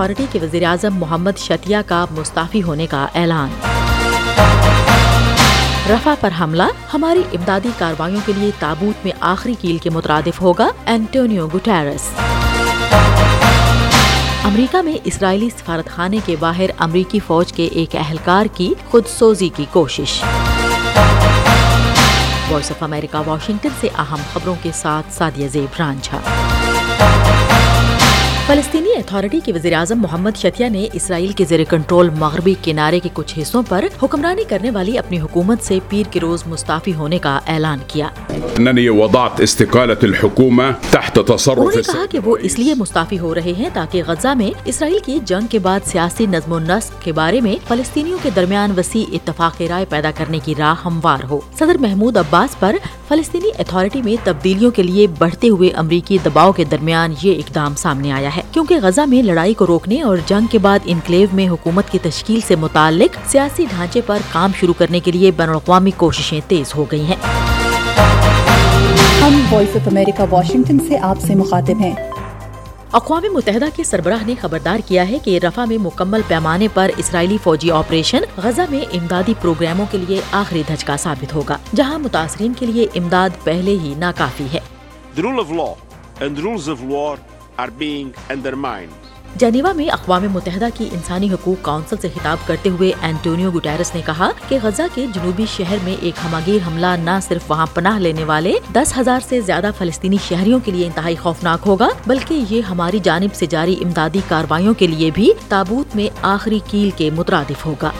Authority کے وزیر اعظم محمد شتیہ کا مستعفی ہونے کا اعلان۔ رفا پر حملہ، ہماری امدادی کاروائیوں کے لیے تابوت میں آخری کیل کے مترادف ہوگا اینٹونیو گٹیرس۔ امریکہ میں اسرائیلی سفارت خانے کے باہر امریکی فوج کے ایک اہلکار کی خود سوزی کی کوشش۔ وائس آف امریکہ، واشنگٹن سے اہم خبروں کے ساتھ سادیہ زیب رانجھا۔ فلسطینی اتھارٹی کے وزیر اعظم محمد شتیہ نے اسرائیل کے زیر کنٹرول مغربی کنارے کے کچھ حصوں پر حکمرانی کرنے والی اپنی حکومت سے پیر کے روز مستعفی ہونے کا اعلان کیا۔ انہوں نے کہا کہ وہ اس لیے مستعفی ہو رہے ہیں تاکہ غزہ میں اسرائیل کی جنگ کے بعد سیاسی نظم و نسق کے بارے میں فلسطینیوں کے درمیان وسیع اتفاق رائے پیدا کرنے کی راہ ہموار ہو۔ صدر محمود عباس پر فلسطینی اتھارٹی میں تبدیلیوں کے لیے بڑھتے ہوئے امریکی دباؤ کے درمیان یہ اقدام سامنے آیا ہے۔ کیونکہ غزہ میں لڑائی کو روکنے اور جنگ کے بعد انکلیو میں حکومت کی تشکیل سے متعلق سیاسی ڈھانچے پر کام شروع کرنے کے لیے بین الاقوامی کوششیں تیز ہو گئی ہیں۔ ہم وائس آف امریکہ واشنگٹن سے آپ سے مخاطب ہیں۔ اقوام متحدہ کے سربراہ نے خبردار کیا ہے کہ رفا میں مکمل پیمانے پر اسرائیلی فوجی آپریشن غزہ میں امدادی پروگراموں کے لیے آخری دھچکا ثابت ہوگا جہاں متاثرین کے لیے امداد پہلے ہی ناکافی ہے۔ جنیوا میں اقوام متحدہ کی انسانی حقوق کونسل سے خطاب کرتے ہوئے اینٹونیو گوٹیرس نے کہا کہ غزہ کے جنوبی شہر میں ایک ہماگیر حملہ نہ صرف وہاں پناہ لینے والے دس ہزار سے زیادہ فلسطینی شہریوں کے لیے انتہائی خوفناک ہوگا، بلکہ یہ ہماری جانب سے جاری امدادی کاروائیوں کے لیے بھی تابوت میں آخری کیل کے مترادف ہوگا۔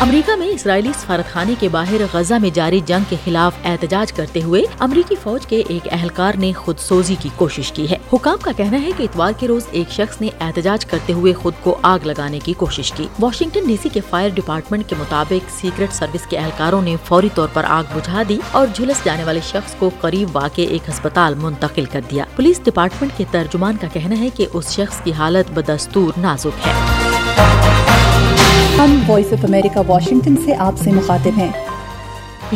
امریکہ میں اسرائیلی سفارت خانے کے باہر غزہ میں جاری جنگ کے خلاف احتجاج کرتے ہوئے امریکی فوج کے ایک اہلکار نے خود سوزی کی کوشش کی ہے۔ حکام کا کہنا ہے کہ اتوار کے روز ایک شخص نے احتجاج کرتے ہوئے خود کو آگ لگانے کی کوشش کی۔ واشنگٹن ڈی سی کے فائر ڈپارٹمنٹ کے مطابق سیکرٹ سروس کے اہلکاروں نے فوری طور پر آگ بجھا دی اور جھلس جانے والے شخص کو قریب واقع ایک ہسپتال منتقل کر دیا۔ پولیس ڈپارٹمنٹ کے ترجمان کا کہنا ہے کہ اس شخص کی حالت بدستور نازک ہے۔ وائس آف امریکہ واشنگٹن سے آپ سے مخاطب ہیں۔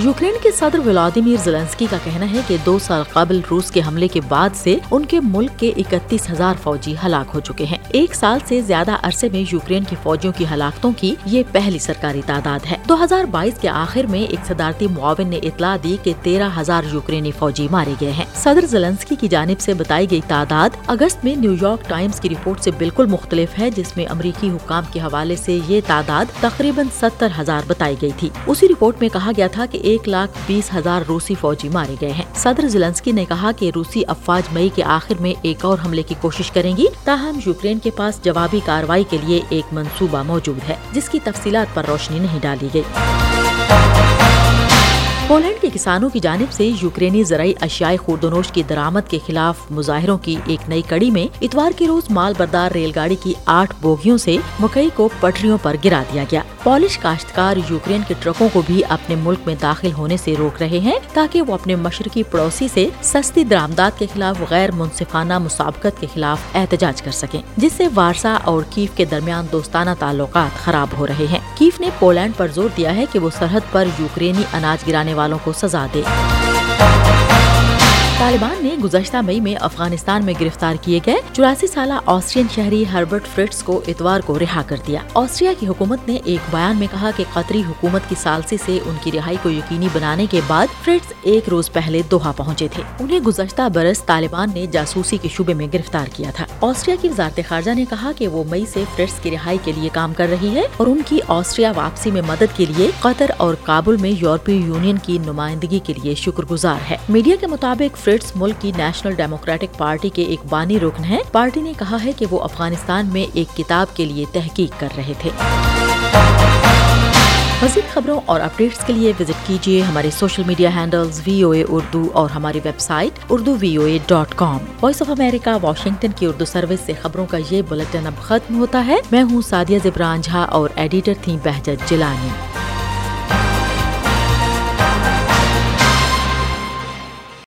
یوکرین کے صدر ولادیمیر زلنسکی کا کہنا ہے کہ دو سال قبل روس کے حملے کے بعد سے ان کے ملک کے اکتیس ہزار فوجی ہلاک ہو چکے ہیں۔ ایک سال سے زیادہ عرصے میں یوکرین کی فوجیوں کی ہلاکتوں کی یہ پہلی سرکاری تعداد ہے۔ دو ہزار بائیس کے آخر میں ایک صدارتی معاون نے اطلاع دی کہ تیرہ ہزار یوکرینی فوجی مارے گئے ہیں۔ صدر زلنسکی کی جانب سے بتائی گئی تعداد اگست میں نیو یارک ٹائمز کی رپورٹ سے بالکل مختلف ہے، جس میں امریکی حکام کے حوالے سے یہ تعداد تقریباً ستر ہزار بتائی گئی تھی۔ اسی رپورٹ میں کہا گیا تھا کہ ایک لاکھ بیس ہزار روسی فوجی مارے گئے ہیں۔ صدر زلنسکی نے کہا کہ روسی افواج مئی کے آخر میں ایک اور حملے کی کوشش کریں گی۔ تاہم، یوکرین کے پاس جوابی کاروائی کے لیے ایک منصوبہ موجود ہے، جس کی تفصیلات پر روشنی نہیں ڈالی گئی۔ پولینڈ کے کسانوں کی جانب سے یوکرینی زرعی اشیاء خوردنوش کی درامد کے خلاف مظاہروں کی ایک نئی کڑی میں اتوار کے روز مال بردار ریل گاڑی کی آٹھ بوگیوں سے مکئی کو پٹریوں پر گرا دیا گیا۔ پالش کاشتکار یوکرین کے ٹرکوں کو بھی اپنے ملک میں داخل ہونے سے روک رہے ہیں تاکہ وہ اپنے مشرقی پڑوسی سے سستی درامدات کے خلاف غیر منصفانہ مسابقت کے خلاف احتجاج کر سکیں، جس سے وارسا اور کیف کے درمیان دوستانہ تعلقات خراب ہو رہے ہیں۔ کیف نے پولینڈ پر زور دیا ہے کہ وہ سرحد پر یوکرینی اناج گرانے والوں کو سزا دے۔ طالبان نے گزشتہ مئی میں افغانستان میں گرفتار کیے گئے چوراسی سالہ آسٹرین شہری ہربرٹ فرٹس کو اتوار کو رہا کر دیا۔ آسٹریا کی حکومت نے ایک بیان میں کہا کہ قطری حکومت کی سالسی سے ان کی رہائی کو یقینی بنانے کے بعد فرٹس ایک روز پہلے دوحہ پہنچے تھے۔ انہیں گزشتہ برس طالبان نے جاسوسی کے شعبے میں گرفتار کیا تھا۔ آسٹریا کی وزارت خارجہ نے کہا کہ وہ مئی سے فرٹس کی رہائی کے لیے کام کر رہی ہے اور ان کی آسٹریا واپسی میں مدد کے لیے قطر اور کابل میں یورپی یونین کی نمائندگی کے لیے شکر گزار ہے۔ میڈیا کے مطابق فرٹس ملک کی نیشنل ڈیموکریٹک پارٹی کے ایک بانی رکن ہے پارٹی نے کہا ہے کہ وہ افغانستان میں ایک کتاب کے لیے تحقیق کر رہے تھے۔ مزید خبروں اور اپڈیٹس کے لیے وزٹ کیجیے ہمارے social media handles V O A Urdu اور ہماری website Urdu V O A dot com. Voice of America, Washington کی اردو سروس سے خبروں کا یہ بلٹن اب ختم ہوتا ہے۔ میں ہوں سادیہ زبران جھا اور ایڈیٹر تھیں بہجت جلانی